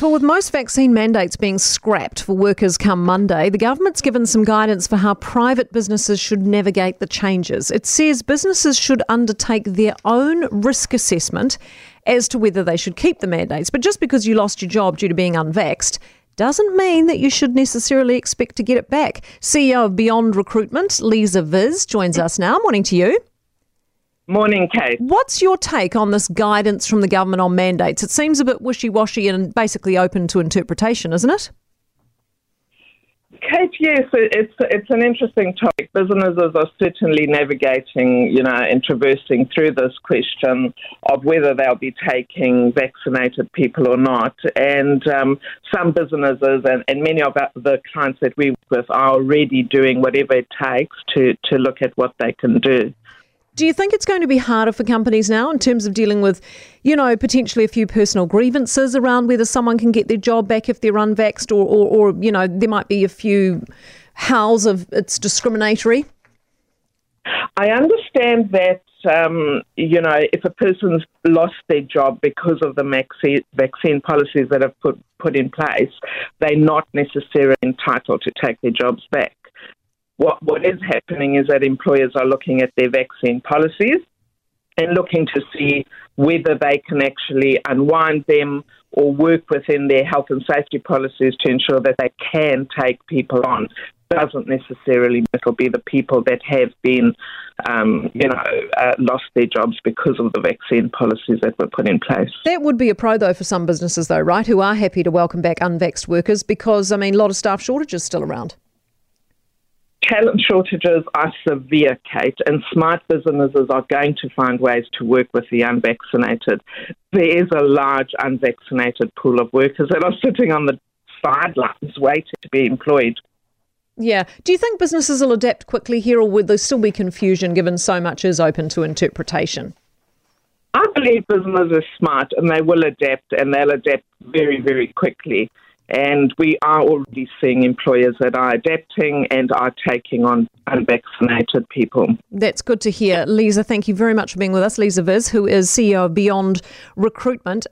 Well, with most vaccine mandates being scrapped for workers come Monday, the government's given some guidance for how private businesses should navigate the changes. It says businesses should undertake their own risk assessment as to whether they should keep the mandates. But just because you lost your job due to being unvaxxed doesn't mean that you should necessarily expect to get it back. CEO of Beyond Recruitment, Lisa Viz, joins us now. Morning to you. Morning, Kate. What's your take on this guidance from the government on mandates? It seems a bit wishy washy and basically open to interpretation, isn't it? Kate, yes, it's it's an interesting topic. Businesses are certainly navigating, you know, and traversing through this question of whether they'll be taking vaccinated people or not. And um, some businesses and, and many of the clients that we work with are already doing whatever it takes to, to look at what they can do. Do you think it's going to be harder for companies now in terms of dealing with, you know, potentially a few personal grievances around whether someone can get their job back if they're unvaxxed or, or, or you know, there might be a few howls of it's discriminatory? I understand that, um, you know, if a person's lost their job because of the vaccine, vaccine policies that have put, put in place, they're not necessarily entitled to take their jobs back what, what is happening is that employers are looking at their vaccine policies and looking to see whether they can actually unwind them or work within their health and safety policies to ensure that they can take people on. Doesn't necessarily mean it'll be the people that have been, um, you know, uh, lost their jobs because of the vaccine policies that were put in place. That would be a pro though for some businesses though, right? Who are happy to welcome back unvaxxed workers because I mean, a lot of staff shortages still around talent shortages are severe, Kate, and smart businesses are going to find ways to work with the unvaccinated. There is a large unvaccinated pool of workers that are sitting on the sidelines waiting to be employed. Yeah. Do you think businesses will adapt quickly here, or will there still be confusion given so much is open to interpretation? I believe businesses are smart and they will adapt and they'll adapt very, very quickly. And we are already seeing employers that are adapting and are taking on unvaccinated people. That's good to hear. Lisa, thank you very much for being with us. Lisa Viz, who is CEO of Beyond Recruitment.